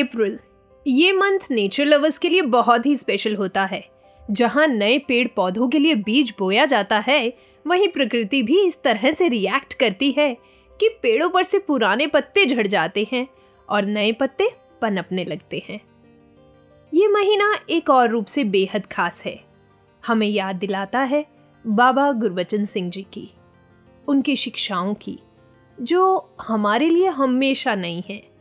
अप्रैल। ये month nature lovers के लिए बहुत ही स्पेशल होता है। जहाँ नए पेड़ पौधों के लिए बीज बोया जाता है, वहीं प्रकृति भी इस तरह से रिएक्ट करती है कि पेड़ों पर से पुराने पत्ते झड़ जाते हैं और नए पत्ते पनपने लगते हैं। ये महीना एक और रूप से बेहद खास है। हमें याद दिलाता है बाबा गुरबचन सिंह जी की, उनकी शिक्षाओं की, जो हमारे लिए हमेशा नई हैं।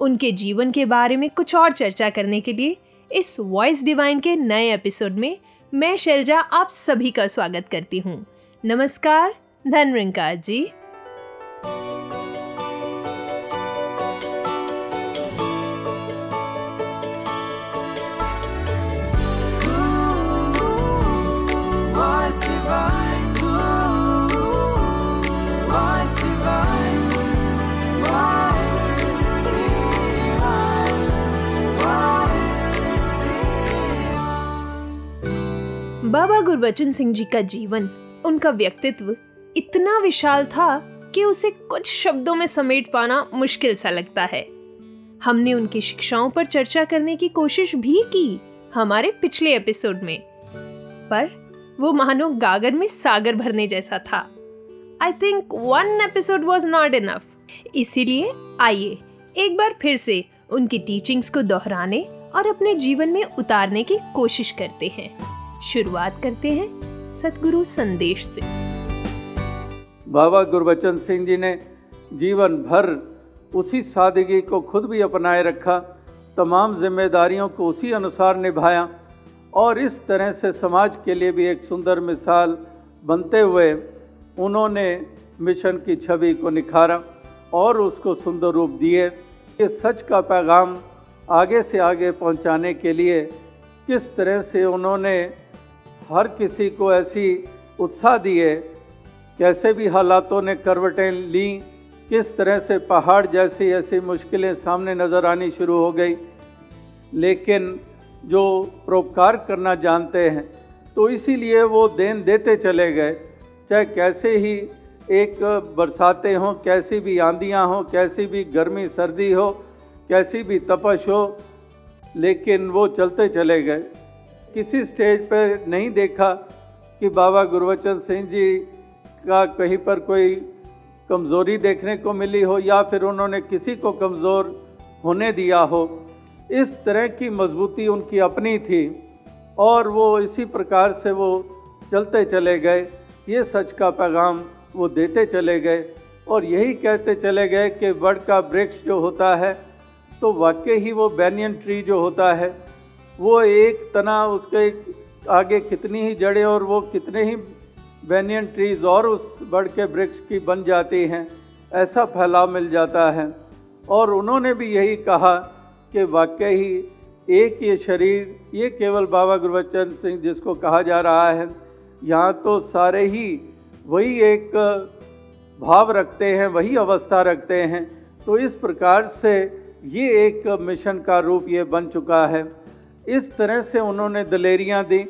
उनके जीवन के बारे में कुछ और चर्चा करने के लिए इस वॉइस डिवाइन के नए एपिसोड में मैं शैलजा आप सभी का स्वागत करती हूँ। नमस्कार धनरिंकार जी। बाबा गुरबचन सिंह जी का जीवन, उनका व्यक्तित्व इतना विशाल था कि उसे कुछ शब्दों में समेट पाना मुश्किल सा लगता है। हमने उनकी शिक्षाओं पर चर्चा करने की कोशिश भी की हमारे पिछले एपिसोड में। पर वो मानो गागर में सागर भरने जैसा था। I think one episode was not enough इसीलिए आइए, एक बार फिर से उनकी टीचिंग्स को दोहराने और अपने जीवन में उतारने की कोशिश करते हैं। शुरुआत करते हैं सतगुरु संदेश से। बाबा गुरबचन सिंह जी ने जीवन भर उसी सादगी को खुद भी अपनाए रखा, तमाम जिम्मेदारियों को उसी अनुसार निभाया और इस तरह से समाज के लिए भी एक सुंदर मिसाल बनते हुए उन्होंने मिशन की छवि को निखारा और उसको सुंदर रूप दिए। ये सच का पैगाम आगे से आगे पहुँचाने के लिए किस तरह से उन्होंने हर किसी को ऐसी उत्साह दिए कैसे भी हालातों ने करवटें ली, किस तरह से पहाड़ जैसी ऐसी मुश्किलें सामने नज़र आनी शुरू हो गई। लेकिन जो परोपकार करना जानते हैं तो इसीलिए वो देन देते चले गए। चाहे कैसे ही एक बरसातें हों, कैसी भी आंधियाँ हों, कैसी भी गर्मी, सर्दी हो, कैसी भी तपश हो, लेकिन वो चलते चले गए। किसी स्टेज पर नहीं देखा कि बाबा गुरबचन सिंह जी का कहीं पर कोई कमज़ोरी देखने को मिली हो या फिर उन्होंने किसी को कमज़ोर होने दिया हो। इस तरह की मजबूती उनकी अपनी थी और वो इसी प्रकार से वो चलते चले गए। ये सच का पैगाम वो देते चले गए और यही कहते चले गए कि बड़ का वृक्ष जो होता है तो वाकई ही वो बैनियन ट्री जो होता है वो एक तना उसके आगे कितनी ही जड़ें और वो कितने ही बैनियन ट्रीज और उस बढ़ के वृक्ष की बन जाती हैं, ऐसा फैलाव मिल जाता है। और उन्होंने भी यही कहा कि वाकई ही एक ये शरीर, ये केवल बाबा गुरबचन सिंह जिसको कहा जा रहा है, यहाँ तो सारे ही वही एक भाव रखते हैं, वही अवस्था रखते हैं। तो इस प्रकार से ये एक मिशन का रूप ये बन चुका है। इस तरह से उन्होंने दलेरियाँ दी,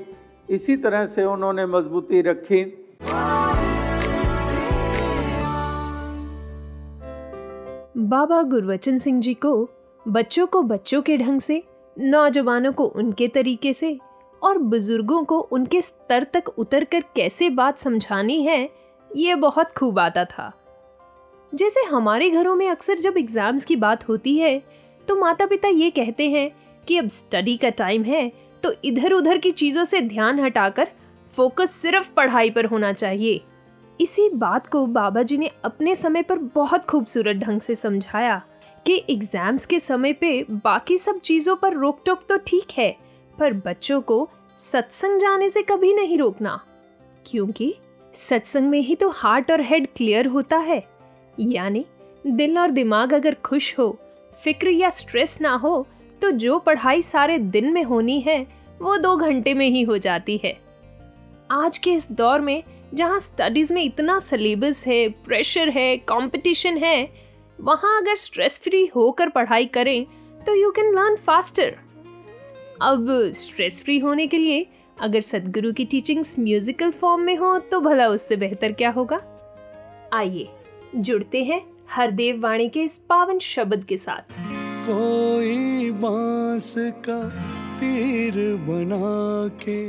इसी तरह से उन्होंने मजबूती रखी। बाबा गुरवचन सिंह जी को, बच्चों को बच्चों के ढंग से, नौजवानों को उनके तरीके से, और बुज़ुर्गों को उनके स्तर तक उतर कर कैसे बात समझानी है, ये बहुत खूब आता था। जैसे हमारे घरों में अक्सर जब एग्ज़ाम्स की बात होती है तो माता पिता ये कहते हैं कि अब स्टडी का टाइम है तो इधर उधर की चीज़ों से ध्यान हटाकर फोकस सिर्फ़ पढ़ाई पर होना चाहिए। इसी बात को बाबा जी ने अपने समय पर बहुत खूबसूरत ढंग से समझाया कि एग्ज़ाम्स के समय पे बाकी सब चीज़ों पर रोक टोक तो ठीक है, पर बच्चों को सत्संग जाने से कभी नहीं रोकना, क्योंकि सत्संग में ही तो हार्ट और हेड क्लियर होता है। यानी दिल और दिमाग अगर खुश हो, फ़िक्र या स्ट्रेस ना हो तो जो पढ़ाई सारे दिन में होनी है, वो दो घंटे में ही हो जाती है। आज के इस दौर में, जहाँ स्टडीज़ में इतना सिलेबस है प्रेशर है कंपटीशन है, वहाँ अगर स्ट्रेस फ्री होकर पढ़ाई करें तो यू कैन लर्न फास्टर अब स्ट्रेस फ्री होने के लिए, अगर सदगुरु की टीचिंग्स म्यूजिकल फॉर्म में हो तो भला उससे बेहतर क्या होगा? आइए, जुड़ते हैं हरदेव वाणी के इस पावन शब्द के साथ। कोई बाँस का तीर बना के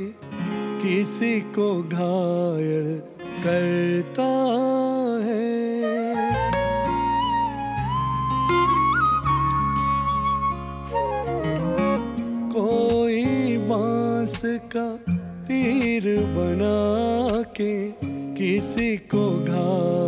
किसी को घायल करता है। कोई बाँस का तीर बना के किसी को घायल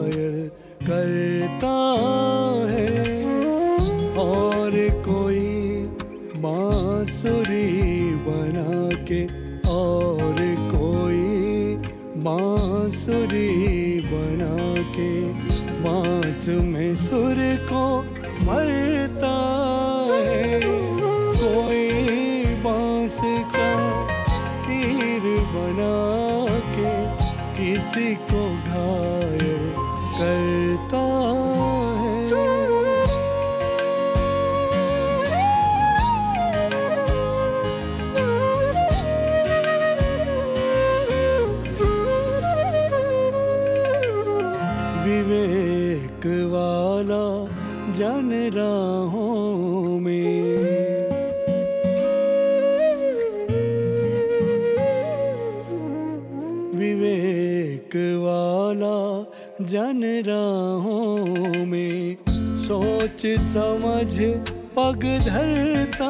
पग धरता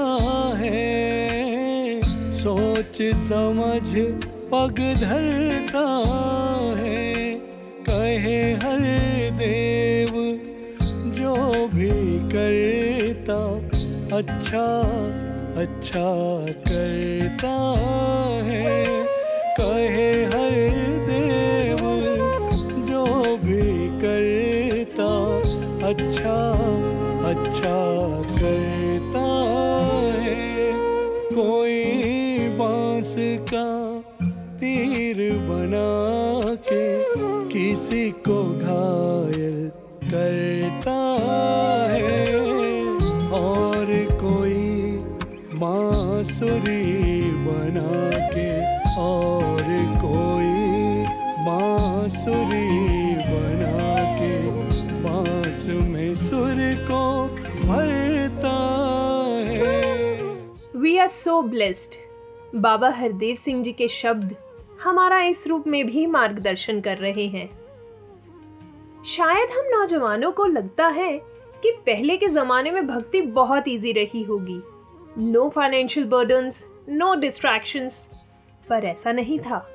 है। सोच, समझ पग धरता है। कहे हर देव, जो भी करता अच्छा अच्छा करता है। कहे हर देव, जो भी करता अच्छा अच्छा बाँस का तीर बना के किसी को घायल करता है। और कोई बांसुरी बना के, और कोई बांसुरी बना के बाँस में सुर को भरता है। We are so blessed Baba Hardev Singh ji के शब्द हमारा इस रूप में भी मार्गदर्शन कर रहे हैं। शायद हम नौजवानों को लगता है कि पहले के जमाने में भक्ति बहुत इजी रही होगी। No financial burdens no distractions पर ऐसा नहीं था।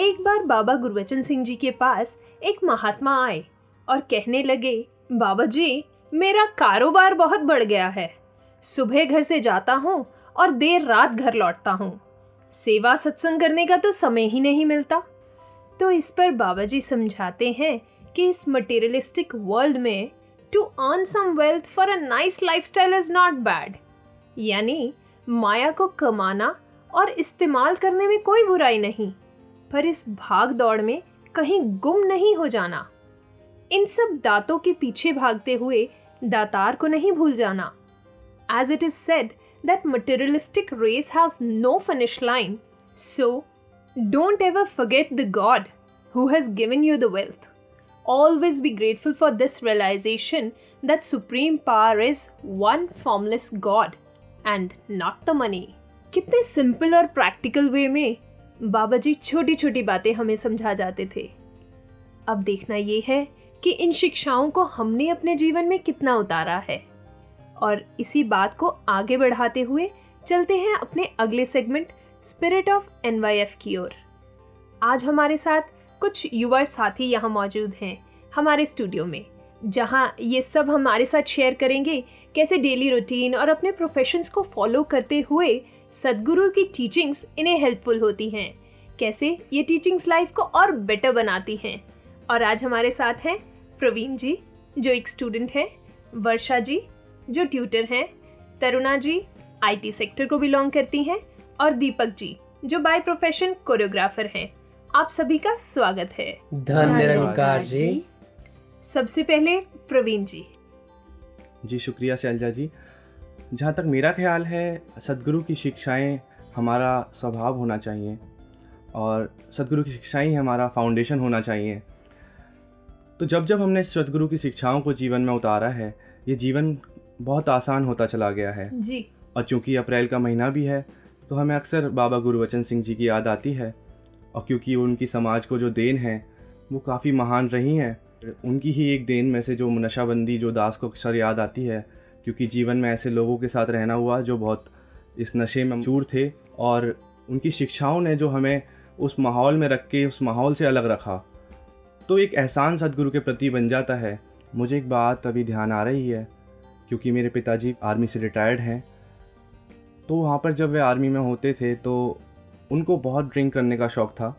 एक बार बाबा गुरबचन सिंह जी के पास एक महात्मा आए और कहने लगे, बाबा जी, मेरा कारोबार बहुत बढ़ गया है। सुबह घर से जाता हूँ और देर रात घर लौटता हूँ। सेवा सत्संग करने का तो समय ही नहीं मिलता। तो इस पर बाबा जी समझाते हैं कि इस मटेरियलिस्टिक वर्ल्ड में to earn some wealth for a nice life style is not bad यानी माया को कमाना और इस्तेमाल करने में कोई बुराई नहीं, पर इस भाग दौड़ में कहीं गुम नहीं हो जाना। इन सब दांतों के पीछे भागते हुए दातार को नहीं भूल जाना। As it is said that materialistic race has no finish line. So, don't ever forget the God who has given you the wealth. Always be grateful for this realization that supreme power is one formless God and not the money. कितने simple और practical way में बाबा जी छोटी छोटी बातें हमें समझा जाते थे अब देखना ये है कि इन शिक्षाओं को हमने अपने जीवन में कितना उतारा है और इसी बात को आगे बढ़ाते हुए चलते हैं अपने अगले सेगमेंट स्पिरिट ऑफ़ एनवाईएफ की ओर। आज हमारे साथ कुछ युवा साथी यहाँ मौजूद हैं हमारे स्टूडियो में, जहाँ ये सब हमारे साथ शेयर करेंगे कैसे डेली रूटीन और अपने प्रोफेशंस को फॉलो करते हुए सदगुरु की टीचिंग्स इन्हें हेल्पफुल होती हैं। कैसे ये टीचिंग्स लाइफ को और बेटर बनाती हैं। और आज हमारे साथ हैं प्रवीण जी, जो एक स्टूडेंट हैं, वर्षा जी जो ट्यूटर हैं तरुणा जी आईटी सेक्टर को बिलोंग करती हैं और दीपक जी जो बाय प्रोफेशन कोरियोग्राफर हैं। आप सभी का स्वागत है। धन निरंकार जी। सबसे पहले प्रवीण जी। जी शुक्रिया शैलजा जी। जहाँ तक मेरा ख्याल है सदगुरु की शिक्षाएँ हमारा स्वभाव होना चाहिए और सदगुरु की शिक्षाएँ ही हमारा फाउंडेशन होना चाहिए। तो जब जब हमने सदगुरु की शिक्षाओं को जीवन में उतारा है ये जीवन बहुत आसान होता चला गया है। जी। और चूँकि अप्रैल का महीना भी है तो हमें अक्सर बाबा गुरुवचन सिंह जी की याद आती है। और क्योंकि उनकी समाज को जो देन है वो काफ़ी महान रही हैं उनकी ही एक देन में से जो नशाबंदी जो दास को अक्सर याद आती है क्योंकि जीवन में ऐसे लोगों के साथ रहना हुआ जो बहुत इस नशे में चूर थे और उनकी शिक्षाओं ने जो हमें उस माहौल में रख के उस माहौल से अलग रखा। तो एक एहसान सदगुरु के प्रति बन जाता है। मुझे एक बात अभी ध्यान आ रही है क्योंकि मेरे पिताजी आर्मी से रिटायर्ड हैं। तो वहाँ पर जब वे आर्मी में होते थे तो उनको बहुत ड्रिंक करने का शौक़ था।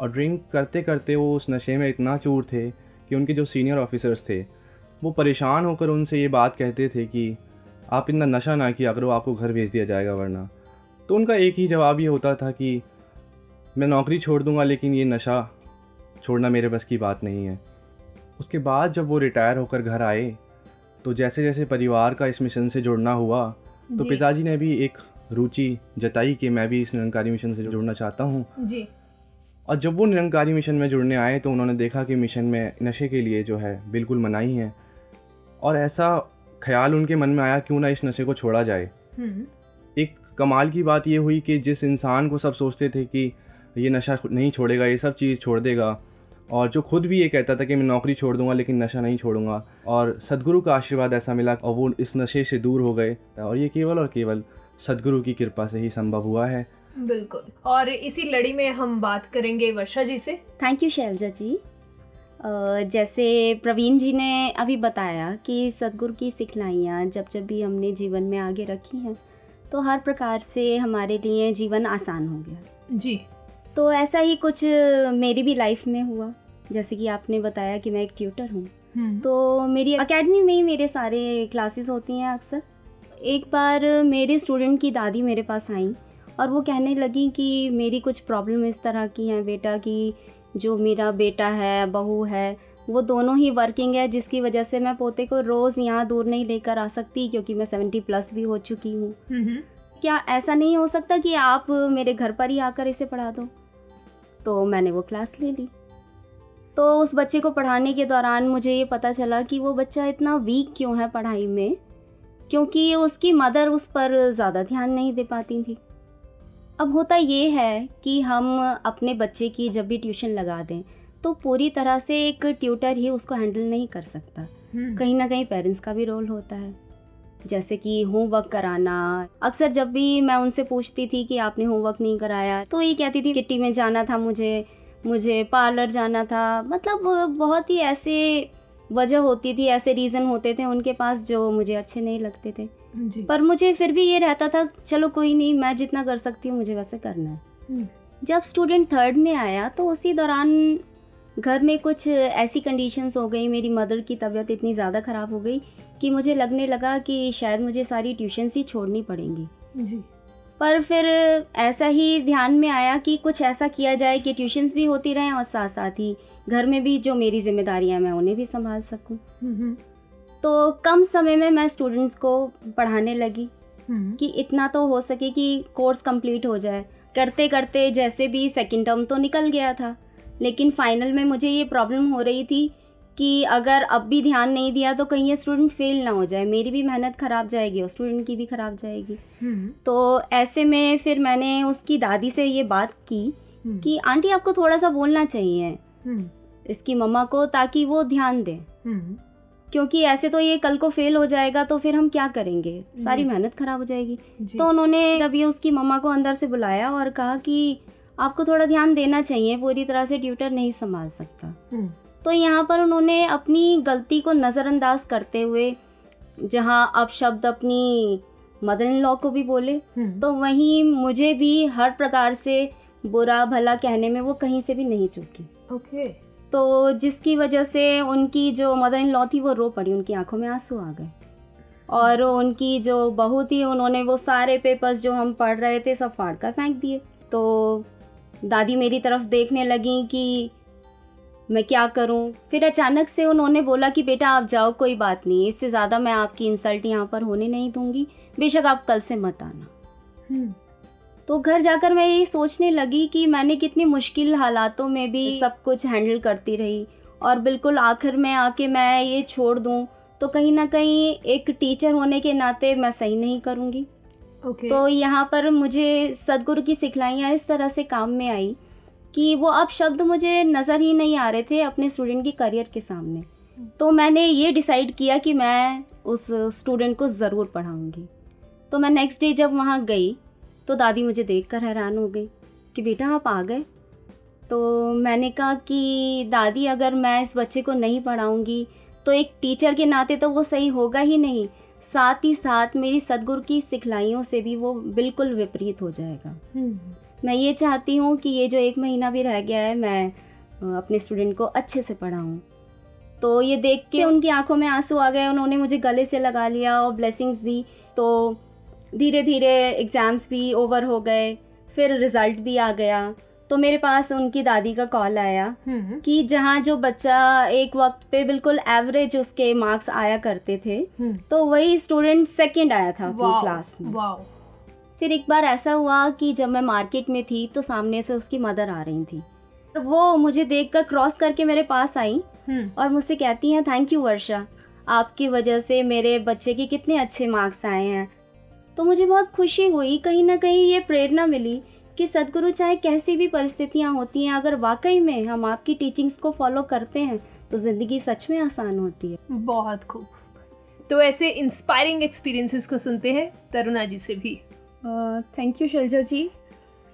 और ड्रिंक करते करते वो उस नशे में इतना चूर थे कि उनके जो सीनियर ऑफिसर्स थे, वो परेशान होकर उनसे ये बात कहते थे कि, आप इतना नशा ना किया करो, आपको घर भेज दिया जाएगा वरना। तो उनका एक ही जवाब ये होता था कि, मैं नौकरी छोड़ दूँगा, लेकिन ये नशा छोड़ना मेरे बस की बात नहीं है। उसके बाद जब वो रिटायर होकर घर आए तो जैसे जैसे परिवार का इस मिशन से जुड़ना हुआ तो पिताजी ने भी एक रुचि जताई कि मैं भी इस निरंकारी मिशन से जुड़ना चाहता हूँ। जी। और जब वो निरंकारी मिशन में जुड़ने आए तो उन्होंने देखा कि मिशन में नशे के लिए जो है बिल्कुल मनाही है। और ऐसा ख्याल उनके मन में आया क्यों ना इस नशे को छोड़ा जाए। हम्म, एक कमाल की बात ये हुई कि जिस इंसान को सब सोचते थे कि ये नशा नहीं छोड़ेगा ये सब चीज़ छोड़ देगा और जो खुद भी ये कहता था कि मैं नौकरी छोड़ दूँगा लेकिन नशा नहीं छोड़ूँगा। और सदगुरु का आशीर्वाद ऐसा मिला और वो इस नशे से दूर हो गए। और ये केवल और केवल सदगुरु की कृपा से ही संभव हुआ है। बिल्कुल। और इसी लड़ी में हम बात करेंगे वर्षा जी से। थैंक यू शैलजा जी जैसे प्रवीण जी ने अभी बताया कि सदगुरु की सिखलाइयाँ जब जब भी हमने जीवन में आगे रखी हैं तो हर प्रकार से हमारे लिए जीवन आसान हो गया। जी। तो ऐसा ही कुछ मेरी भी लाइफ में हुआ। जैसे कि आपने बताया कि मैं एक ट्यूटर हूँ। हम्म, तो मेरी अकेडमी में ही मेरे सारे क्लासेस होती हैं अक्सर। एक बार मेरे स्टूडेंट की दादी मेरे पास आई और वो कहने लगी कि मेरी कुछ प्रॉब्लम इस तरह की हैं बेटा कि जो मेरा बेटा है बहू है वो दोनों ही वर्किंग है जिसकी वजह से मैं पोते को रोज़ यहाँ दूर नहीं लेकर आ सकती क्योंकि मैं सेवेंटी प्लस भी हो चुकी हूँ। हम्म, क्या ऐसा नहीं हो सकता कि आप मेरे घर पर ही आकर इसे पढ़ा दो? तो मैंने वो क्लास ले ली। तो उस बच्चे को पढ़ाने के दौरान मुझे ये पता चला कि वो बच्चा इतना वीक क्यों है पढ़ाई में? क्योंकि उसकी मदर उस पर ज़्यादा ध्यान नहीं दे पाती थी। अब होता ये है कि हम अपने बच्चे की जब भी ट्यूशन लगा दें तो पूरी तरह से एक ट्यूटर ही उसको हैंडल नहीं कर सकता। हम्म, कहीं ना कहीं पेरेंट्स का भी रोल होता है। जैसे कि होमवर्क कराना। अक्सर जब भी मैं उनसे पूछती थी कि आपने होमवर्क नहीं कराया तो ये कहती थी किट्टी में जाना था मुझे मुझे पार्लर जाना था। मतलब बहुत ही ऐसे वजह होती थी ऐसे रीज़न होते थे उनके पास जो मुझे अच्छे नहीं लगते थे। पर मुझे फिर भी ये रहता था चलो कोई नहीं मैं जितना कर सकती हूँ मुझे वैसे करना है। हम्म, जब स्टूडेंट थर्ड में आया तो उसी दौरान घर में कुछ ऐसी कंडीशंस हो गई मेरी मदर की तबीयत इतनी ज़्यादा ख़राब हो गई कि मुझे लगने लगा कि शायद मुझे सारी ट्यूशन्स ही छोड़नी पड़ेंगी। जी। पर फिर ऐसा ही ध्यान में आया कि कुछ ऐसा किया जाए कि ट्यूशन्स भी होती रहें और साथ साथ ही घर में भी जो मेरी जिम्मेदारियाँ मैं उन्हें भी संभाल सकूँ। हम्म, तो कम समय में मैं स्टूडेंट्स को पढ़ाने लगी हम्म, कि इतना तो हो सके कि कोर्स कंप्लीट हो जाए। करते करते जैसे भी सेकंड टर्म तो निकल गया था। लेकिन फाइनल में मुझे ये प्रॉब्लम हो रही थी कि अगर अब भी ध्यान नहीं दिया तो कहीं ये स्टूडेंट फेल ना हो जाए। मेरी भी मेहनत ख़राब जाएगी और स्टूडेंट की भी ख़राब जाएगी। हम्म, तो ऐसे में फिर मैंने उसकी दादी से ये बात की हम्म, कि आंटी आपको थोड़ा सा बोलना चाहिए। हम्म, इसकी मम्मा को ताकि वो ध्यान दें। क्योंकि ऐसे तो ये कल को फेल हो जाएगा तो फिर हम क्या करेंगे? सारी मेहनत ख़राब हो जाएगी। तो उन्होंने तब ये उसकी मम्मा को अंदर से बुलाया और कहा कि आपको थोड़ा ध्यान देना चाहिए पूरी तरह से ट्यूटर नहीं संभाल सकता। तो यहाँ पर उन्होंने अपनी गलती को नज़रअंदाज करते हुए जहाँ आप शब्द अपनी मदर इन लॉ को भी बोले हम्म, तो वहीं मुझे भी हर प्रकार से बुरा भला कहने में वो कहीं से भी नहीं चूकी। ओके। तो जिसकी वजह से उनकी जो मदर इन लॉ थी वो रो पड़ी उनकी आँखों में आँसू आ गए। और उनकी जो बहू थी उन्होंने वो सारे पेपर्स जो हम पढ़ रहे थे सब फाड़ कर फेंक दिए। तो दादी मेरी तरफ़ देखने लगी कि मैं क्या करूँ। फिर अचानक से उन्होंने बोला कि बेटा आप जाओ कोई बात नहीं। इससे ज़्यादा मैं आपकी इंसल्ट यहाँ पर होने नहीं दूँगी। बेशक आप कल से मत आना। हम्म, तो घर जाकर मैं यही सोचने लगी कि मैंने कितनी मुश्किल हालातों में भी सब कुछ हैंडल करती रही और बिल्कुल आखिर में आके मैं ये छोड़ दूँ तो कहीं ना कहीं एक टीचर होने के नाते मैं सही नहीं करूँगी। ओके तो यहाँ पर मुझे सदगुरु की सिखलाइयाँ इस तरह से काम में आई कि वो अब शब्द मुझे नज़र ही नहीं आ रहे थे अपने स्टूडेंट की करियर के सामने। तो मैंने ये डिसाइड किया कि मैं उस स्टूडेंट को ज़रूर पढ़ाऊँगी। तो मैं नेक्स्ट डे जब वहाँ गई तो दादी मुझे देखकर हैरान हो गई कि बेटा आप आ गए। तो मैंने कहा कि दादी अगर मैं इस बच्चे को नहीं पढ़ाऊँगी तो एक टीचर के नाते तो वो सही होगा ही नहीं। साथ ही साथ मेरी सदगुरु की सिखलाइयों से भी वो बिल्कुल विपरीत हो जाएगा। हम्म, मैं ये चाहती हूँ कि ये जो एक महीना भी रह गया है मैं अपने स्टूडेंट को अच्छे से पढ़ाऊँ। तो ये देख के उनकी आँखों में आँसू आ गए उन्होंने मुझे गले से लगा लिया और ब्लेसिंग्स दी। तो धीरे धीरे एग्ज़ाम्स भी ओवर हो गए फिर रिज़ल्ट भी आ गया। तो मेरे पास उनकी दादी का कॉल आया हम्म, कि जहाँ जो बच्चा एक वक्त पे बिल्कुल एवरेज उसके मार्क्स आया करते थे हम्म, तो वही स्टूडेंट सेकंड आया था अपनी क्लास में। फिर एक बार ऐसा हुआ कि जब मैं मार्केट में थी तो सामने से उसकी मदर आ रही थी। वो मुझे देखकर क्रॉस करके मेरे पास आई हम्म, और मुझसे कहती हैं थैंक यू वर्षा। आपकी वजह से मेरे बच्चे के कितने अच्छे मार्क्स आए हैं। तो मुझे बहुत खुशी हुई कहीं ना कहीं ये प्रेरणा मिली कि सदगुरु चाहे कैसी भी परिस्थितियाँ होती हैं अगर वाकई में हम आपकी टीचिंग्स को फॉलो करते हैं तो ज़िंदगी सच में आसान होती है। बहुत खूब। तो ऐसे इंस्पायरिंग एक्सपीरियंसेस को सुनते हैं तरुणा जी से भी। Thank you Shailja ji.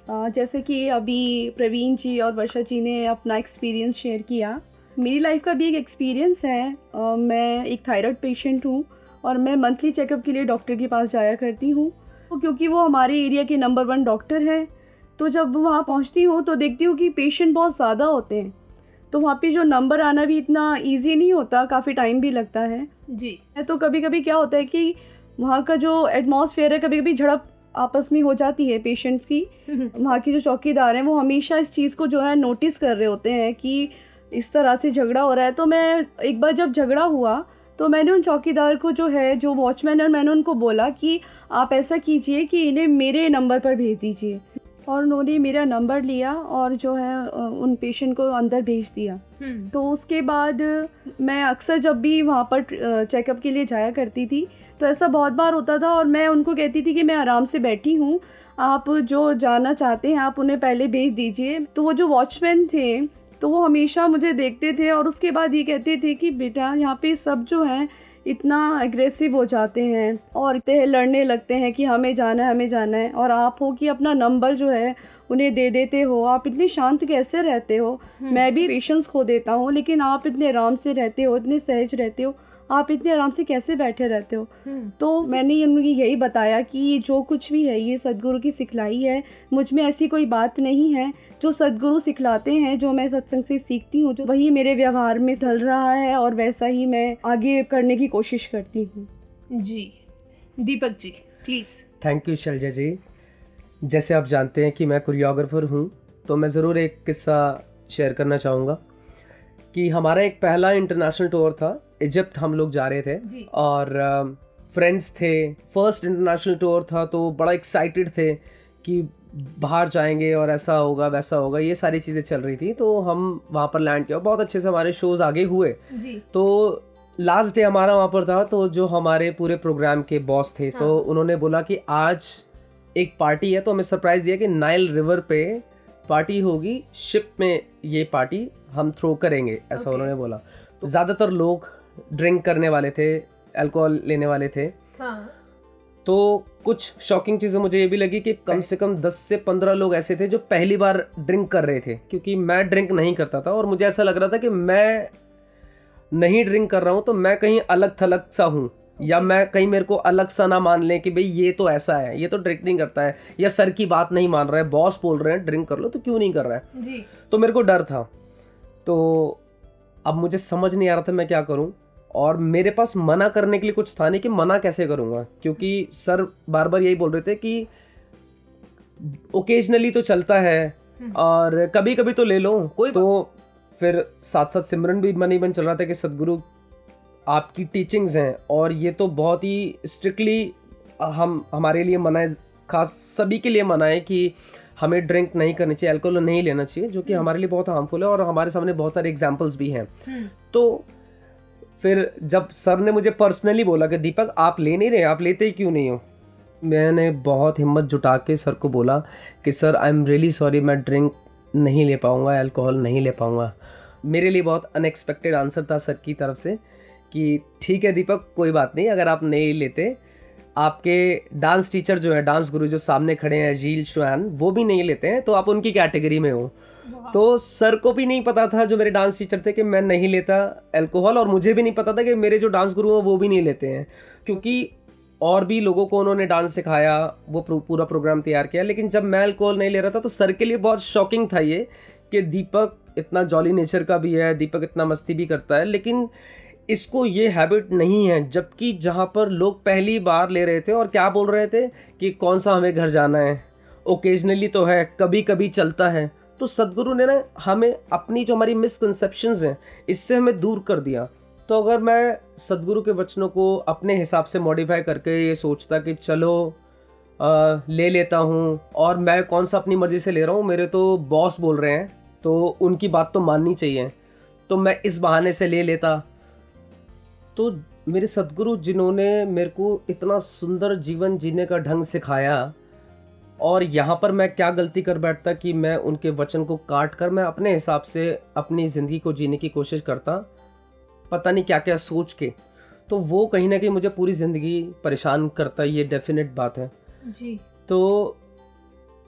अ, जैसे कि अभी प्रवीण जी और वर्षा जी ने अपना एक्सपीरियंस शेयर किया। मेरी लाइफ का भी एक एक्सपीरियंस है। अ, मैं एक थायराइड पेशेंट हूँ और मैं मंथली चेकअप के लिए डॉक्टर के पास जाया करती हूँ। तो क्योंकि वो हमारे एरिया के नंबर वन डॉक्टर हैं। तो जब वहाँ पहुँचती हूँ तो देखती हूँ कि पेशेंट बहुत ज़्यादा होते हैं। तो वहाँ पे जो नंबर आना भी इतना इजी नहीं होता काफ़ी टाइम भी लगता है। जी। तो कभी कभी क्या होता है कि वहाँ का जो एटमॉस्फेयर है कभी कभी झड़प आपस में हो जाती है पेशेंट्स की। हम्म, वहाँ के जो चौकीदार हैं वो हमेशा इस चीज़ को जो है नोटिस कर रहे होते हैं कि इस तरह से झगड़ा हो रहा है। तो मैं एक बार जब झगड़ा हुआ तो मैंने उन चौकीदार को जो है जो वॉचमैन है मैंने उनको बोला कि आप ऐसा कीजिए कि इन्हें मेरे नंबर पर भेज दीजिए। और उन्होंने मेरा नंबर लिया और जो है उन पेशेंट को अंदर भेज दिया। हम्म, तो उसके बाद मैं अक्सर जब भी वहाँ पर चेकअप के लिए जाया करती थी तो ऐसा बहुत बार होता था और मैं उनको कहती थी कि मैं आराम से बैठी हूँ आप जो जाना चाहते हैं आप उन्हें पहले भेज दीजिए। तो वो जो वॉचमैन थे तो वो हमेशा मुझे देखते थे और उसके बाद ये कहते थे कि बेटा यहाँ पे सब जो हैं इतना एग्रेसिव हो जाते हैं और इतने लड़ने लगते हैं कि हमें जाना है हमें जाना है और आप हो कि अपना नंबर जो है उन्हें दे देते हो। आप इतनी शांत कैसे रहते हो? मैं भी पेशेंस खो देता हूँ लेकिन आप इतने आराम से रहते हो इतने सहज रहते हो। आप इतने आराम से कैसे बैठे रहते हो? हम्म, तो मैंने उनको यही बताया कि जो कुछ भी है ये सदगुरु की सिखलाई है। मुझमें ऐसी कोई बात नहीं है। जो सदगुरु सिखलाते हैं जो मैं सत्संग से सीखती हूँ जो वही मेरे व्यवहार में चल रहा है और वैसा ही मैं आगे करने की कोशिश करती हूँ। जी। Deepak ji please thank you Shailja ji. जैसे आप जानते हैं कि मैं कोरियोग्राफर हूँ तो मैं ज़रूर एक किस्सा शेयर करना चाहूँगा कि हमारा एक पहला इंटरनेशनल टूर था इजिप्ट हम लोग जा रहे थे और फ्रेंड्स थे फ़र्स्ट इंटरनेशनल टूर था तो बड़ा एक्साइटेड थे कि बाहर जाएँगे और ऐसा होगा वैसा होगा ये सारी चीज़ें चल रही थी तो हम वहाँ पर लैंड किया बहुत अच्छे से हमारे शोज़ आगे हुए जी तो लास्ट डे हमारा वहाँ पर था तो जो हमारे पूरे प्रोग्राम के बॉस थे हाँ। सो। उन्होंने बोला कि आज एक पार्टी है तो हमें सरप्राइज़ दिया कि नाइल रिवर पे पार्टी होगी शिप में ये पार्टी हम थ्रो करेंगे ऐसा Okay. उन्होंने बोला तो ज़्यादातर लोग ड्रिंक करने वाले थे अल्कोहल लेने वाले थे। हाँ। तो कुछ शॉकिंग चीज़ें मुझे ये भी लगी कि कम से कम 10 से 15 लोग ऐसे थे जो पहली बार ड्रिंक कर रहे थे क्योंकि मैं ड्रिंक नहीं करता था और मुझे ऐसा लग रहा था कि मैं नहीं ड्रिंक कर रहा हूँ तो मैं कहीं अलग थलग सा हूँ। या मैं कहीं मेरे को अलग सा ना मान लें कि भाई ये तो ऐसा है ये तो ड्रिंक नहीं करता है या सर की बात नहीं मान रहा है बॉस बोल रहे हैं ड्रिंक कर लो तो क्यों नहीं कर रहा है? जी। तो मेरे को डर था। तो अब मुझे समझ नहीं आ रहा था मैं क्या करूँ और मेरे पास मना करने के लिए कुछ था नहीं कि मना कैसे करूँगा क्योंकि सर बार बार यही बोल रहे थे कि ओकेजनली तो चलता है हम्म। और कभी कभी तो ले लो कोई तो फिर साथ साथ सिमरन भी मन ही मन चल रहा था कि सदगुरु आपकी टीचिंग्स हैं और ये तो बहुत ही स्ट्रिक्टली हम हमारे लिए मना है खास सभी के लिए मना है कि हमें ड्रिंक नहीं करनी चाहिए अल्कोहल नहीं लेना चाहिए जो कि हमारे लिए बहुत हार्मफुल है और हमारे सामने बहुत सारे एग्जाम्पल्स भी हैं। हम्म, तो फिर जब सर ने मुझे पर्सनली बोला कि दीपक आप ले नहीं रहे आप लेते ही क्यों नहीं हो? मैंने बहुत हिम्मत जुटा के सर को बोला कि sir I am really sorry मैं ड्रिंक नहीं ले पाऊँगा अल्कोहल नहीं ले पाऊँगा। मेरे लिए बहुत अनएक्सपेक्टेड आंसर था सर की तरफ़ से कि ठीक है दीपक कोई बात नहीं अगर आप नहीं लेते आपके डांस टीचर जो है डांस गुरु जो सामने खड़े हैं झील शुहान वो भी नहीं लेते हैं तो आप उनकी कैटेगरी में हो। तो सर को भी नहीं पता था जो मेरे डांस टीचर थे कि मैं नहीं लेता अल्कोहल और मुझे भी नहीं पता था कि मेरे जो डांस गुरु हैं वो भी नहीं लेते हैं। क्योंकि और भी लोगों को उन्होंने डांस सिखाया वो पूरा प्रोग्राम तैयार किया लेकिन जब मैं अल्कोहल नहीं ले रहा था तो सर के लिए बहुत शॉकिंग था ये कि दीपक इतना जॉली नेचर का भी है दीपक इतना मस्ती भी करता है लेकिन इसको ये हैबिट नहीं है जबकि जहाँ पर लोग पहली बार ले रहे थे और क्या बोल रहे थे कि कौन सा हमें घर जाना है? ओकेजनली तो है कभी कभी चलता है। तो सदगुरु ने ना हमें अपनी जो हमारी मिसकनसेप्शंस हैं इससे हमें दूर कर दिया। तो अगर मैं सदगुरु के वचनों को अपने हिसाब से मॉडिफाई करके ये सोचता कि चलो आ, ले लेता हूँ और मैं कौन सा अपनी मर्ज़ी से ले रहा हूँ मेरे तो बॉस बोल रहे हैं तो उनकी बात तो माननी चाहिए। तो मैं इस बहाने से ले लेता तो मेरे सदगुरु जिन्होंने मेरे को इतना सुंदर जीवन जीने का ढंग सिखाया और यहाँ पर मैं क्या गलती कर बैठता कि मैं उनके वचन को काट कर मैं अपने हिसाब से अपनी ज़िंदगी को जीने की कोशिश करता पता नहीं क्या क्या सोच के। तो वो कहीं ना कहीं मुझे पूरी ज़िंदगी परेशान करता ये डेफिनेट बात है। जी। तो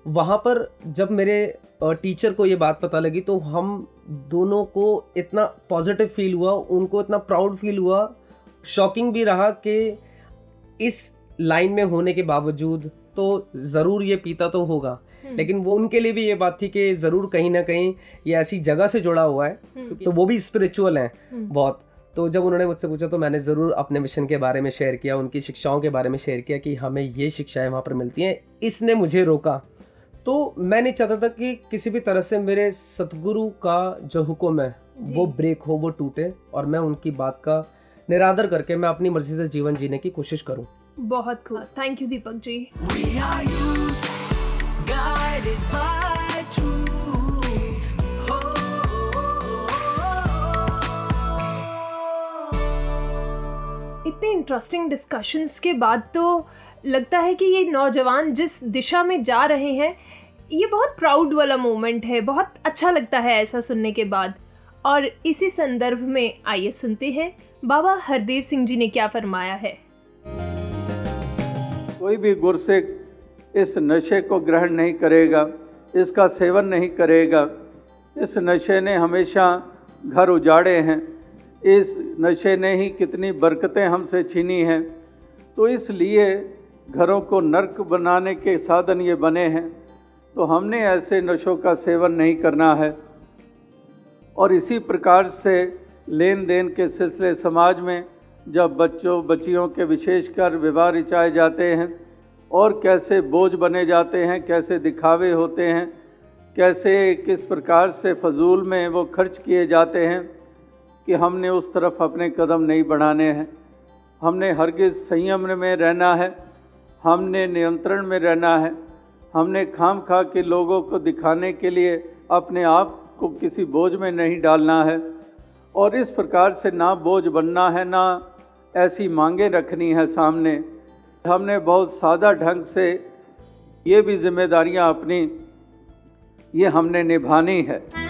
वहाँ पर जब मेरे टीचर को ये बात पता लगी तो हम दोनों को इतना पॉजिटिव फील हुआ उनको इतना प्राउड फील हुआ शॉकिंग भी रहा कि इस लाइन में होने के बावजूद तो ज़रूर ये पीता तो होगा हम्म। लेकिन वो उनके लिए भी ये बात थी कि ज़रूर कहीं ना कहीं ये ऐसी जगह से जुड़ा हुआ है हम्म। तो वो भी स्पिरिचुअल हैं हम्म। बहुत तो जब उन्होंने मुझसे पूछा तो मैंने ज़रूर अपने मिशन के बारे में शेयर किया उनकी शिक्षाओं के बारे में शेयर किया कि हमें ये शिक्षाएँ वहाँ पर मिलती हैं इसने मुझे रोका तो मैं नहीं चाहता था कि किसी भी तरह से मेरे सतगुरु का जो हुक्म है वो ब्रेक हो वो टूटे और मैं उनकी बात का निरादर करके मैं अपनी मर्ज़ी से जीवन जीने की कोशिश करूँ। बहुत खूब थैंक यू दीपक जी। इतने इंटरेस्टिंग डिस्कशंस के बाद तो लगता है कि ये नौजवान जिस दिशा में जा रहे हैं, ये बहुत प्राउड वाला मोमेंट है, बहुत अच्छा लगता है ऐसा सुनने के बाद। और इसी संदर्भ में आइए सुनते हैं, बाबा हरदेव सिंह जी ने क्या फरमाया है। कोई भी गुरसिक इस नशे को ग्रहण नहीं करेगा, इसका सेवन नहीं करेगा। इस नशे ने हमेशा घर उजाड़े हैं, इस नशे ने ही कितनी बरकतें हमसे छीनी हैं। तो इसलिए घरों को नरक बनाने के साधन ये बने हैं तो हमने ऐसे नशों का सेवन नहीं करना है। और इसी प्रकार से लेन देन के सिलसिले समाज में जब बच्चों, बच्चियों के विशेषकर विवाह रिचाए जाते हैं, और कैसे बोझ बने जाते हैं, कैसे दिखावे होते हैं, कैसे किस प्रकार से फजूल में वो खर्च किए जाते हैं, कि हमने उस तरफ़ अपने कदम नहीं बढ़ाने हैं। हमने हरगिज़ संयम में रहना है हमने नियंत्रण में रहना है। हमने खाम खा के लोगों को दिखाने के लिए अपने आप को किसी बोझ में नहीं डालना है। और इस प्रकार से ना बोझ बनना है, ना ऐसी मांगें रखनी है सामने। हमने बहुत सादा ढंग से ये भी जिम्मेदारियाँ अपनी, ये हमने निभानी है।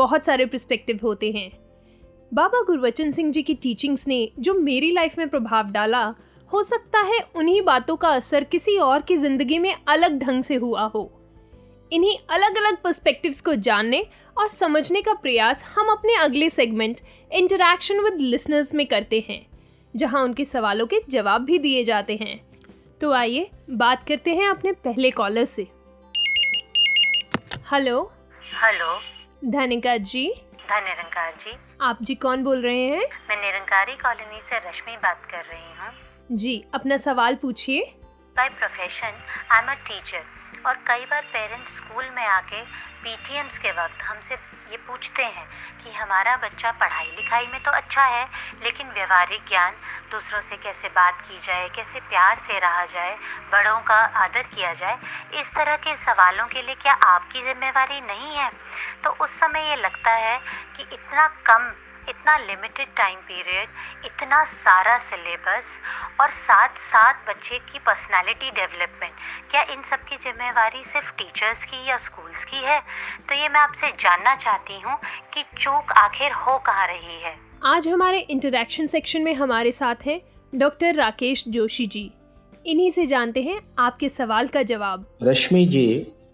बहुत सारे पर्सपेक्टिव होते हैं। बाबा गुरबचन सिंह जी की टीचिंग्स ने जो मेरी लाइफ में प्रभाव डाला, हो सकता है उन्हीं बातों का असर किसी और की ज़िंदगी में अलग ढंग से हुआ हो। इन्हीं अलग अलग पर्सपेक्टिव्स को जानने और समझने का प्रयास हम अपने अगले सेगमेंट इंटरैक्शन विद लिसनर्स में करते हैं, जहाँ उनके सवालों के जवाब भी दिए जाते हैं। तो आइए, बात करते हैं अपने पहले कॉलर से। Hello hello Dhanika ji. धन निरंकार जी। आप जी कौन बोल रहे हैं? मैं निरंकारी कॉलोनी से रश्मि बात कर रही हूँ। जी अपना सवाल पूछिए। By profession I am a teacher और कई बार पेरेंट्स स्कूल में आके पीटीएम्स के वक्त हमसे ये पूछते हैं कि हमारा बच्चा पढ़ाई लिखाई में तो अच्छा है, लेकिन व्यवहारिक ज्ञान दूसरों से कैसे बात की जाए, कैसे प्यार से रहा जाए, बड़ों का आदर किया जाए, इस तरह के सवालों के लिए क्या आपकी जिम्मेवारी नहीं है? तो उस समय ये लगता है कि इतना कम इतना लिमिटेड टाइम पीरियड इतना सारा सिलेबस और साथ साथ बच्चे की पर्सनालिटी डेवलपमेंट क्या इन सब की जिम्मेवारी सिर्फ़ टीचर्स की या स्कूल्स की है? तो ये मैं आपसे जानना चाहती हूँ कि चूक आखिर हो कहाँ रही है। आज हमारे इंटरेक्शन सेक्शन में हमारे साथ हैं डॉक्टर राकेश जोशी जी। इन्हीं से जानते हैं आपके सवाल का जवाब। रश्मि जी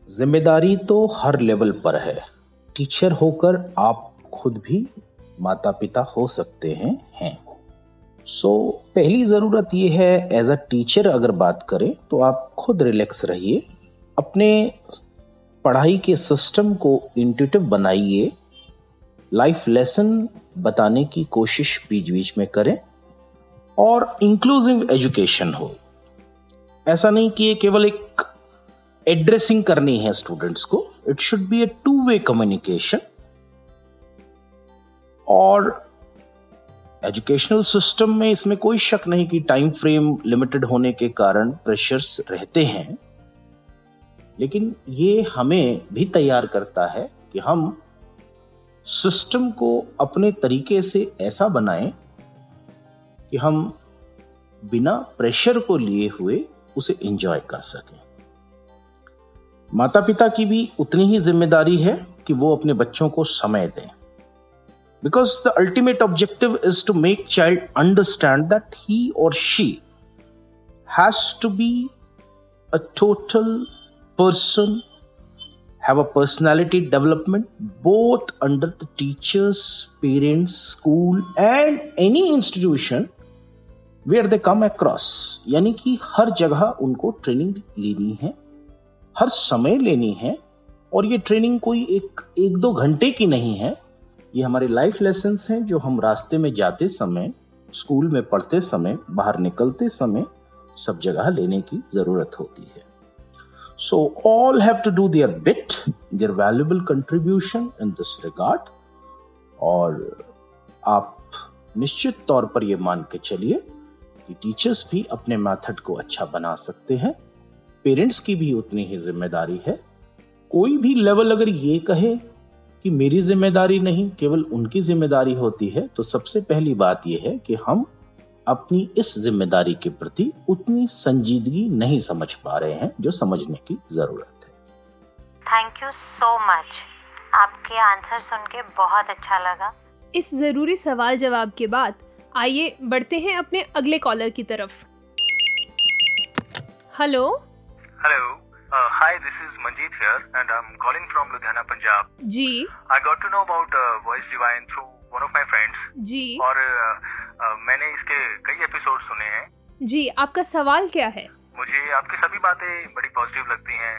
ज़िम्मेदारी तो हर लेवल पर है। टीचर होकर आप खुद भी माता पिता हो सकते हैं हैं। सो so, पहली ज़रूरत यह है एज अ टीचर अगर बात करें तो आप खुद रिलैक्स रहिए अपने पढ़ाई के सिस्टम को इंट्यूटिव बनाइए लाइफ लेसन बताने की कोशिश बीच बीच में करें और इंक्लूसिव एजुकेशन हो। ऐसा नहीं कि ये केवल एक एड्रेसिंग करनी है स्टूडेंट्स को it should be a two way communication और एजुकेशनल सिस्टम में इसमें कोई शक नहीं कि टाइम फ्रेम लिमिटेड होने के कारण प्रेशर्स रहते हैं। लेकिन ये हमें भी तैयार करता है कि हम सिस्टम को अपने तरीके से ऐसा बनाएँ कि हम बिना प्रेशर को लिए हुए उसे एंजॉय कर सकें। माता पिता की भी उतनी ही ज़िम्मेदारी है कि वो अपने बच्चों को समय दें। Because the ultimate objective is to make child understand that he or she has to be a total person have a personality development both under the teachers parents school and any institution where they come across यानी कि हर जगह उनको training लेनी है हर समय लेनी है और ये ट्रेनिंग कोई एक एक दो घंटे की नहीं है ये हमारे लाइफ लेसन हैं जो हम रास्ते में जाते समय स्कूल में पढ़ते समय, बाहर निकलते समय सब जगह लेने की ज़रूरत होती है। So all have to do their bit their valuable contribution in this regard और आप निश्चित तौर पर यह मान के चलिए कि टीचर्स भी अपने मेथड को अच्छा बना सकते हैं। पेरेंट्स की भी उतनी ही ज़िम्मेदारी है। कोई भी लेवल अगर ये कहे कि मेरी ज़िम्मेदारी नहीं केवल उनकी ज़िम्मेदारी होती है तो सबसे पहली बात यह है कि हम अपनी इस ज़िम्मेदारी के प्रति उतनी संजीदगी नहीं समझ पा रहे हैं जो समझने की ज़रूरत है। थैंक यू सो मच आपके आंसर सुन के बहुत अच्छा लगा। इस ज़रूरी सवाल जवाब के बाद आइए बढ़ते हैं अपने अगले कॉलर की तरफ़। Hello hello Uh, hi, this is Manjeet here, and I'm calling from Ludhiana, Punjab. जी। Got to know about uh, Voice Divine through one of my friends. जी। और uh, uh, मैंने इसके कई एपिसोड सुने हैं। जी आपका सवाल क्या है? मुझे आपकी सभी बातें बड़ी पॉजिटिव लगती हैं।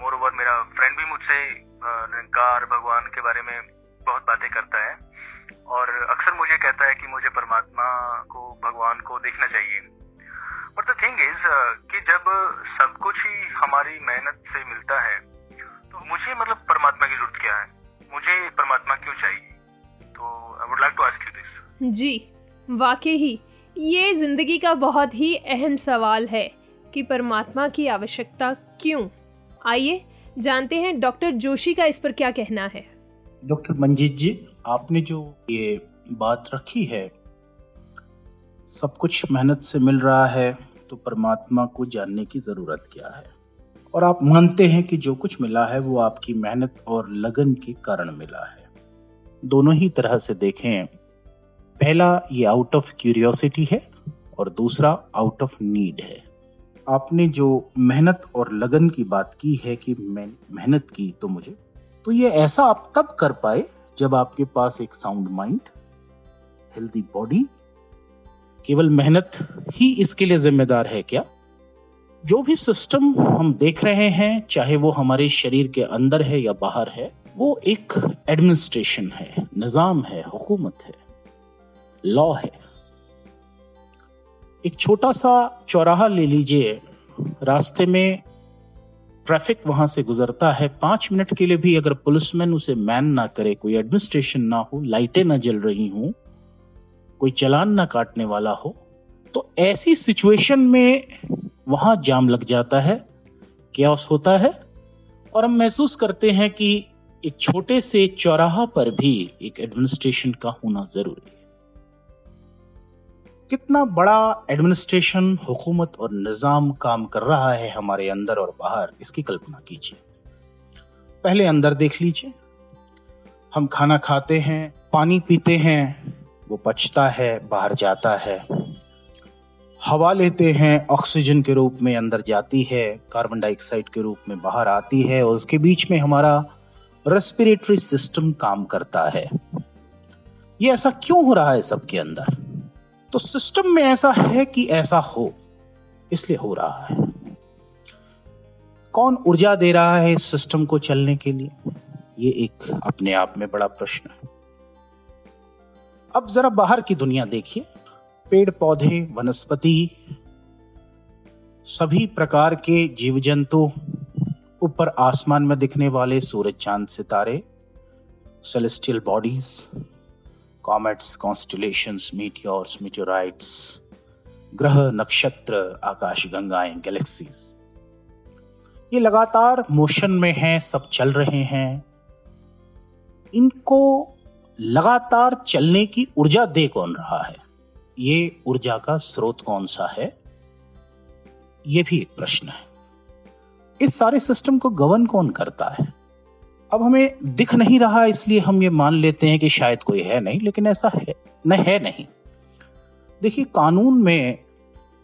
मोर ओवर मेरा फ्रेंड भी मुझसे uh, निरंकार भगवान के बारे में बहुत बातें करता है। और अक्सर मुझे कहता है कि मुझे परमात्मा को भगवान को देखना चाहिए। बट द थिंग इज़ कि जब सब कुछ ही हमारी मेहनत से मिलता है। तो मुझे मतलब परमात्मा की ज़रूरत क्या है? मुझे परमात्मा क्यों चाहिए? तो I would like to ask you this जी वाकई ही ये ज़िंदगी का बहुत ही अहम सवाल है कि परमात्मा की आवश्यकता क्यों? आइए जानते हैं डॉक्टर जोशी का इस पर क्या कहना है। डॉक्टर मंजीत जी आपने जो ये बात रखी है सब कुछ मेहनत से मिल रहा है तो परमात्मा को जानने की ज़रूरत क्या है? और आप मानते हैं कि जो कुछ मिला है वो आपकी मेहनत और लगन के कारण मिला है। दोनों ही तरह से देखें, पहला ये आउट ऑफ़ क्यूरियोसिटी है और दूसरा आउट ऑफ़ नीड है। आपने जो मेहनत और लगन की बात की है कि मैं मेहनत की तो मुझे तो ये ऐसा आप तब कर पाए जब आपके पास एक साउंड माइंड हेल्दी बॉडी केवल मेहनत ही इसके लिए जिम्मेदार है क्या? जो भी सिस्टम हम देख रहे हैं, चाहे वो हमारे शरीर के अंदर है या बाहर है, वो एक एडमिनिस्ट्रेशन है, निज़ाम है, हुकूमत है लॉ है। एक छोटा सा चौराहा ले लीजिए। रास्ते में ट्रैफ़िक वहाँ से गुजरता है। पाँच मिनट के लिए भी अगर पुलिसमैन उसे मैन ना करे, कोई एडमिनिस्ट्रेशन ना हो, लाइटें ना जल रही हों, कोई चलान ना काटने वाला हो तो ऐसी सिचुएशन में वहाँ जाम लग जाता है क्या होता है, और हम महसूस करते हैं कि एक छोटे से चौराहा पर भी एक एडमिनिस्ट्रेशन का होना ज़रूरी है। कितना बड़ा एडमिनिस्ट्रेशन हुकूमत और निज़ाम काम कर रहा है हमारे अंदर और बाहर, इसकी कल्पना कीजिए। पहले अंदर देख लीजिए। हम खाना खाते हैं, पानी पीते हैं, वो पचता है, बाहर जाता है। हवा लेते हैं ऑक्सीजन के रूप में अंदर जाती है कार्बन डाइऑक्साइड के रूप में बाहर आती है और उसके बीच में हमारा रेस्पिरेटरी सिस्टम काम करता है। ये ऐसा क्यों हो रहा है सबके अंदर? तो सिस्टम में ऐसा है कि ऐसा हो, इसलिए हो रहा है। कौन ऊर्जा दे रहा है इस सिस्टम को चलने के लिए? ये एक अपने आप में बड़ा प्रश्न है। अब जरा बाहर की दुनिया देखिए। पेड़ पौधे वनस्पति, सभी प्रकार के जीव जंतु ऊपर आसमान में दिखने वाले सूरज, चाँद, सितारे celestial bodies comets constellations meteors meteorites ग्रह, नक्षत्र, आकाश, गंगाएँ गैलेक्सीज ये लगातार मोशन में हैं, सब चल रहे हैं। इनको लगातार चलने की ऊर्जा दे कौन रहा है? ये ऊर्जा का स्रोत कौन सा है? ये भी एक प्रश्न है। इस सारे सिस्टम को गवर्न कौन करता है? अब हमें दिख नहीं रहा, इसलिए हम ये मान लेते हैं कि शायद कोई है नहीं, लेकिन ऐसा है, न है नहीं। देखिए, कानून में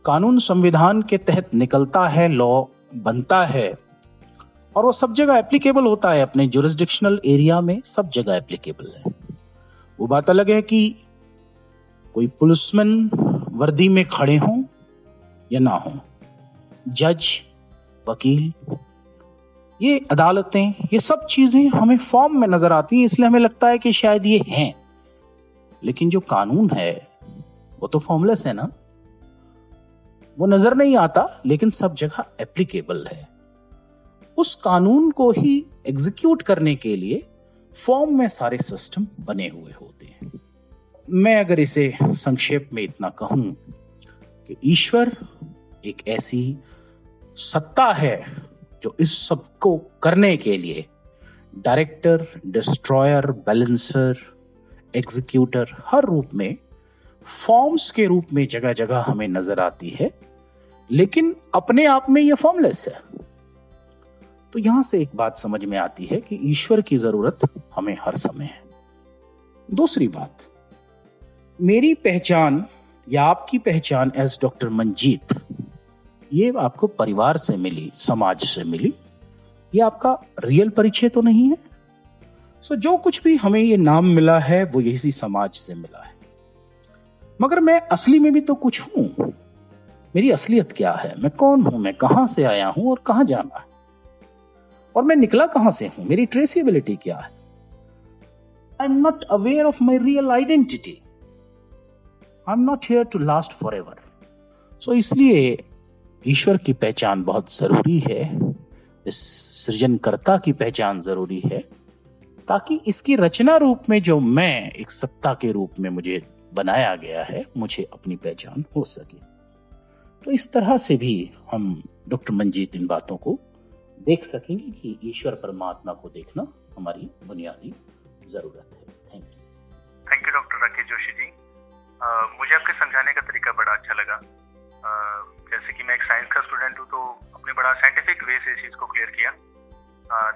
कानून संविधान के तहत निकलता है लॉ बनता है, और वो सब जगह एप्लीकेबल होता है अपने जुरिस्डिक्शनल एरिया में, सब जगह एप्लीकेबल है। वो बात अलग है कि कोई पुलिसमैन वर्दी में खड़े हों या ना हो, जज, वकील, ये अदालतें, ये सब चीज़ें हमें फॉर्म में नज़र आती हैं, इसलिए हमें लगता है कि शायद ये हैं। लेकिन जो कानून है, वो तो फॉर्मलेस है ना? वो नज़र नहीं आता, लेकिन सब जगह एप्लीकेबल है। उस कानून को ही एग्जीक्यूट करने के लिए फॉर्म में सारे सिस्टम बने हुए होते हैं। मैं अगर इसे संक्षेप में इतना कहूँ कि ईश्वर एक ऐसी सत्ता है जो इस सबको करने के लिए डायरेक्टर, डिस्ट्रॉयर, बैलेंसर, एग्जीक्यूटर, हर रूप में फॉर्म्स के रूप में जगह जगह हमें नज़र आती है, लेकिन अपने आप में यह फॉर्मलेस है। तो यहाँ से एक बात समझ में आती है कि ईश्वर की ज़रूरत हमें हर समय है। दूसरी बात मेरी पहचान या आपकी पहचान एज डॉक्टर मंजीत, ये आपको परिवार से मिली, समाज से मिली। ये आपका रियल परिचय तो नहीं है। सो जो कुछ भी हमें ये नाम मिला है, वो यही समाज से मिला है। मगर मैं असली में भी तो कुछ हूँ। मेरी असलियत क्या है? मैं कौन हूँ? मैं कहाँ से आया हूँ और कहाँ जाना है? और मैं निकला कहाँ से हूँ? मेरी ट्रेसिबिलिटी क्या है? I am not aware of my real identity I am not here to last forever so इसलिए ईश्वर की पहचान बहुत ज़रूरी है। इस सृजनकर्ता की पहचान ज़रूरी है ताकि इसकी रचना रूप में जो मैं एक सत्ता के रूप में मुझे बनाया गया है, मुझे अपनी पहचान हो सके। तो इस तरह से भी हम डॉक्टर मंजीत इन बातों को देख सकेंगे कि ईश्वर परमात्मा को देखना हमारी बुनियादी ज़रूरत है। Thank you thank you doctor Rakesh Joshi ji मुझे आपके समझाने का तरीका बड़ा अच्छा लगा। जैसे कि मैं एक साइंस का स्टूडेंट हूँ तो आपने बड़ा साइंटिफिक वे से इस चीज़ को क्लियर किया।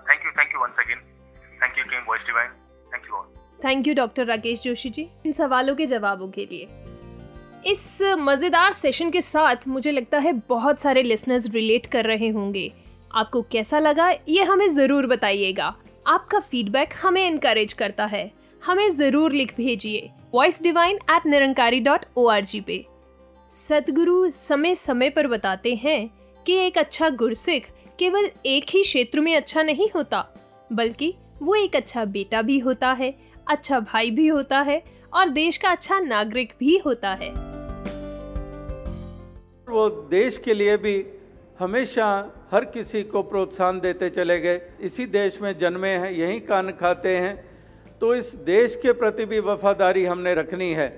Thank you thank you once again thank you team Voice Divine thank you all thank you doctor Rakesh Joshi ji इन सवालों के जवाबों के लिए। इस मज़ेदार सेशन के साथ मुझे लगता है बहुत सारे लिसनर्स रिलेट कर रहे होंगे। आपको कैसा लगा, ये हमें ज़रूर बताइएगा। आपका फीडबैक हमें इनकरेज करता है। हमें ज़रूर लिख भेजिए। Voice Divine at Nirankari dot O R G पे। सदगुरु समय समय पर बताते हैं कि एक अच्छा गुरसिख केवल एक ही क्षेत्र में अच्छा नहीं होता, बल्कि वो एक अच्छा बेटा भी होता है अच्छा भाई भी होता है और देश का अच्छा नागरिक भी होता है। वो देश के लिए भी हमेशा हर किसी को प्रोत्साहन देते चले गए। इसी देश में जन्मे हैं, यहीं कान खाते हैं। तो इस देश के प्रति भी वफादारी हमने रखनी है।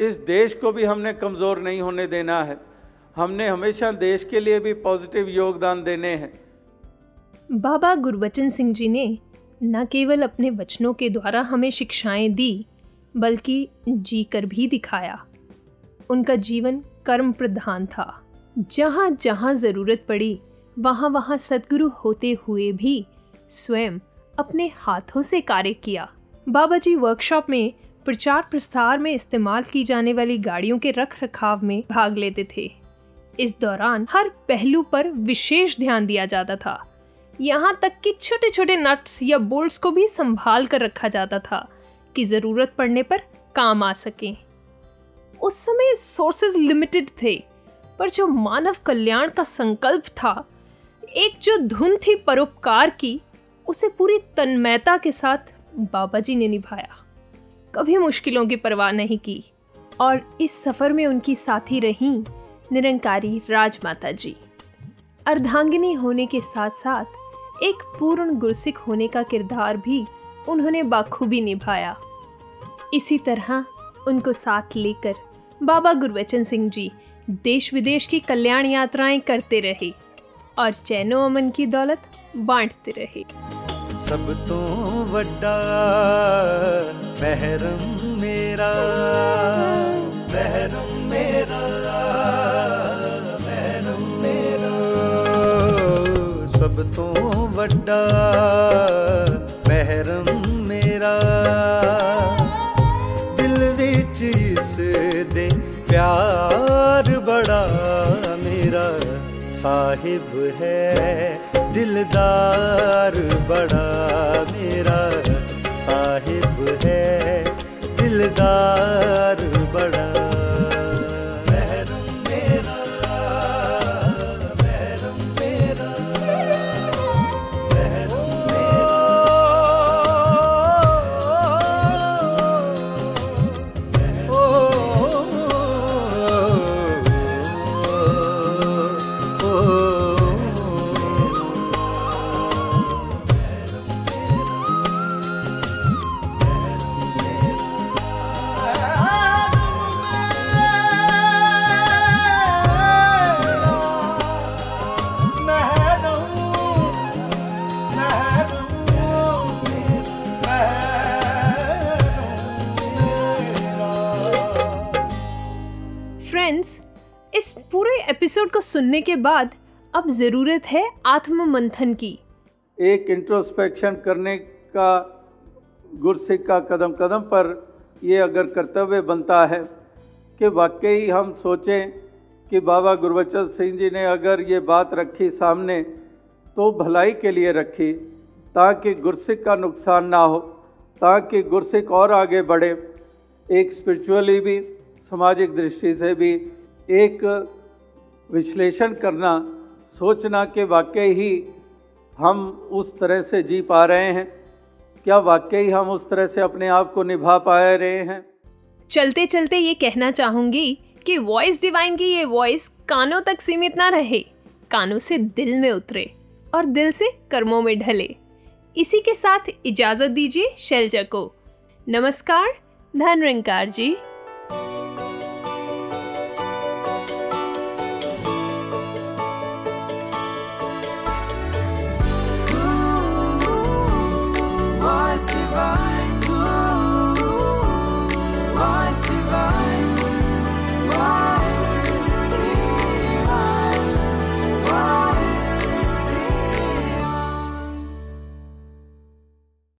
इस देश को भी हमने कमज़ोर नहीं होने देना है। हमने हमेशा देश के लिए भी पॉजिटिव योगदान देने हैं। बाबा गुरबचन सिंह जी ने न केवल अपने वचनों के द्वारा हमें शिक्षाएँ दी, बल्कि जी कर भी दिखाया। उनका जीवन कर्म प्रधान था। जहाँ जहाँ ज़रूरत पड़ी, वहाँ वहाँ सदगुरु होते हुए भी स्वयं अपने हाथों से कार्य किया। बाबा जी वर्कशॉप में प्रचार प्रसार में इस्तेमाल की जाने वाली गाड़ियों के रख रखाव में भाग लेते थे। इस दौरान हर पहलू पर विशेष ध्यान दिया जाता था। यहाँ तक कि छोटे छोटे नट्स या बोल्ट्स को भी संभाल कर रखा जाता था कि ज़रूरत पड़ने पर काम आ सकें। उस समय सोर्सेज लिमिटेड थे, पर जो मानव कल्याण का संकल्प था, एक जो धुन थी परोपकार की, उसे पूरी तन्मयता के साथ बाबा जी ने निभाया। कभी मुश्किलों की परवाह नहीं की और इस सफ़र में उनकी साथी रही निरंकारी राजमाता जी अर्धांगिनी होने के साथ साथ एक पूर्ण गुरसिक होने का किरदार भी उन्होंने बाखूबी निभाया। इसी तरह उनको साथ लेकर बाबा गुरबचन सिंह जी देश विदेश की कल्याण यात्राएँ करते रहे और चैनो अमन की दौलत बांटते रहे। सब तो वड्डा महरम मेरा महरम मेरा महरम मेरा। सब तो वड्डा महरम मेरा। दिल विच इस दे प्यार बड़ा मेरा, साहिब है। दिलदार बड़ा मेरा साहिब है। दिलदार सुनने के बाद अब ज़रूरत है आत्म मंथन की। एक इंट्रोस्पेक्शन करने का, गुरसिख का कदम कदम पर ये अगर कर्तव्य बनता है कि वाकई हम सोचें कि बाबा गुरबचन सिंह जी ने अगर ये बात रखी सामने तो भलाई के लिए रखी, ताकि गुरसिख का नुकसान ना हो, ताकि गुरसिख और आगे बढ़े। एक स्पिरिचुअली भी, सामाजिक दृष्टि से भी एक विश्लेषण करना, सोचना कि वाकई ही हम उस तरह से जी पा रहे हैं। क्या वाकई हम उस तरह से अपने आप को निभा पा रहे हैं? चलते चलते ये कहना चाहूँगी कि वॉइस डिवाइन की ये वॉइस कानों तक सीमित ना रहे, कानों से दिल में उतरे और दिल से कर्मों में ढले। इसी के साथ इजाज़त दीजिए शैलजा को। नमस्कार, धन रंकार जी।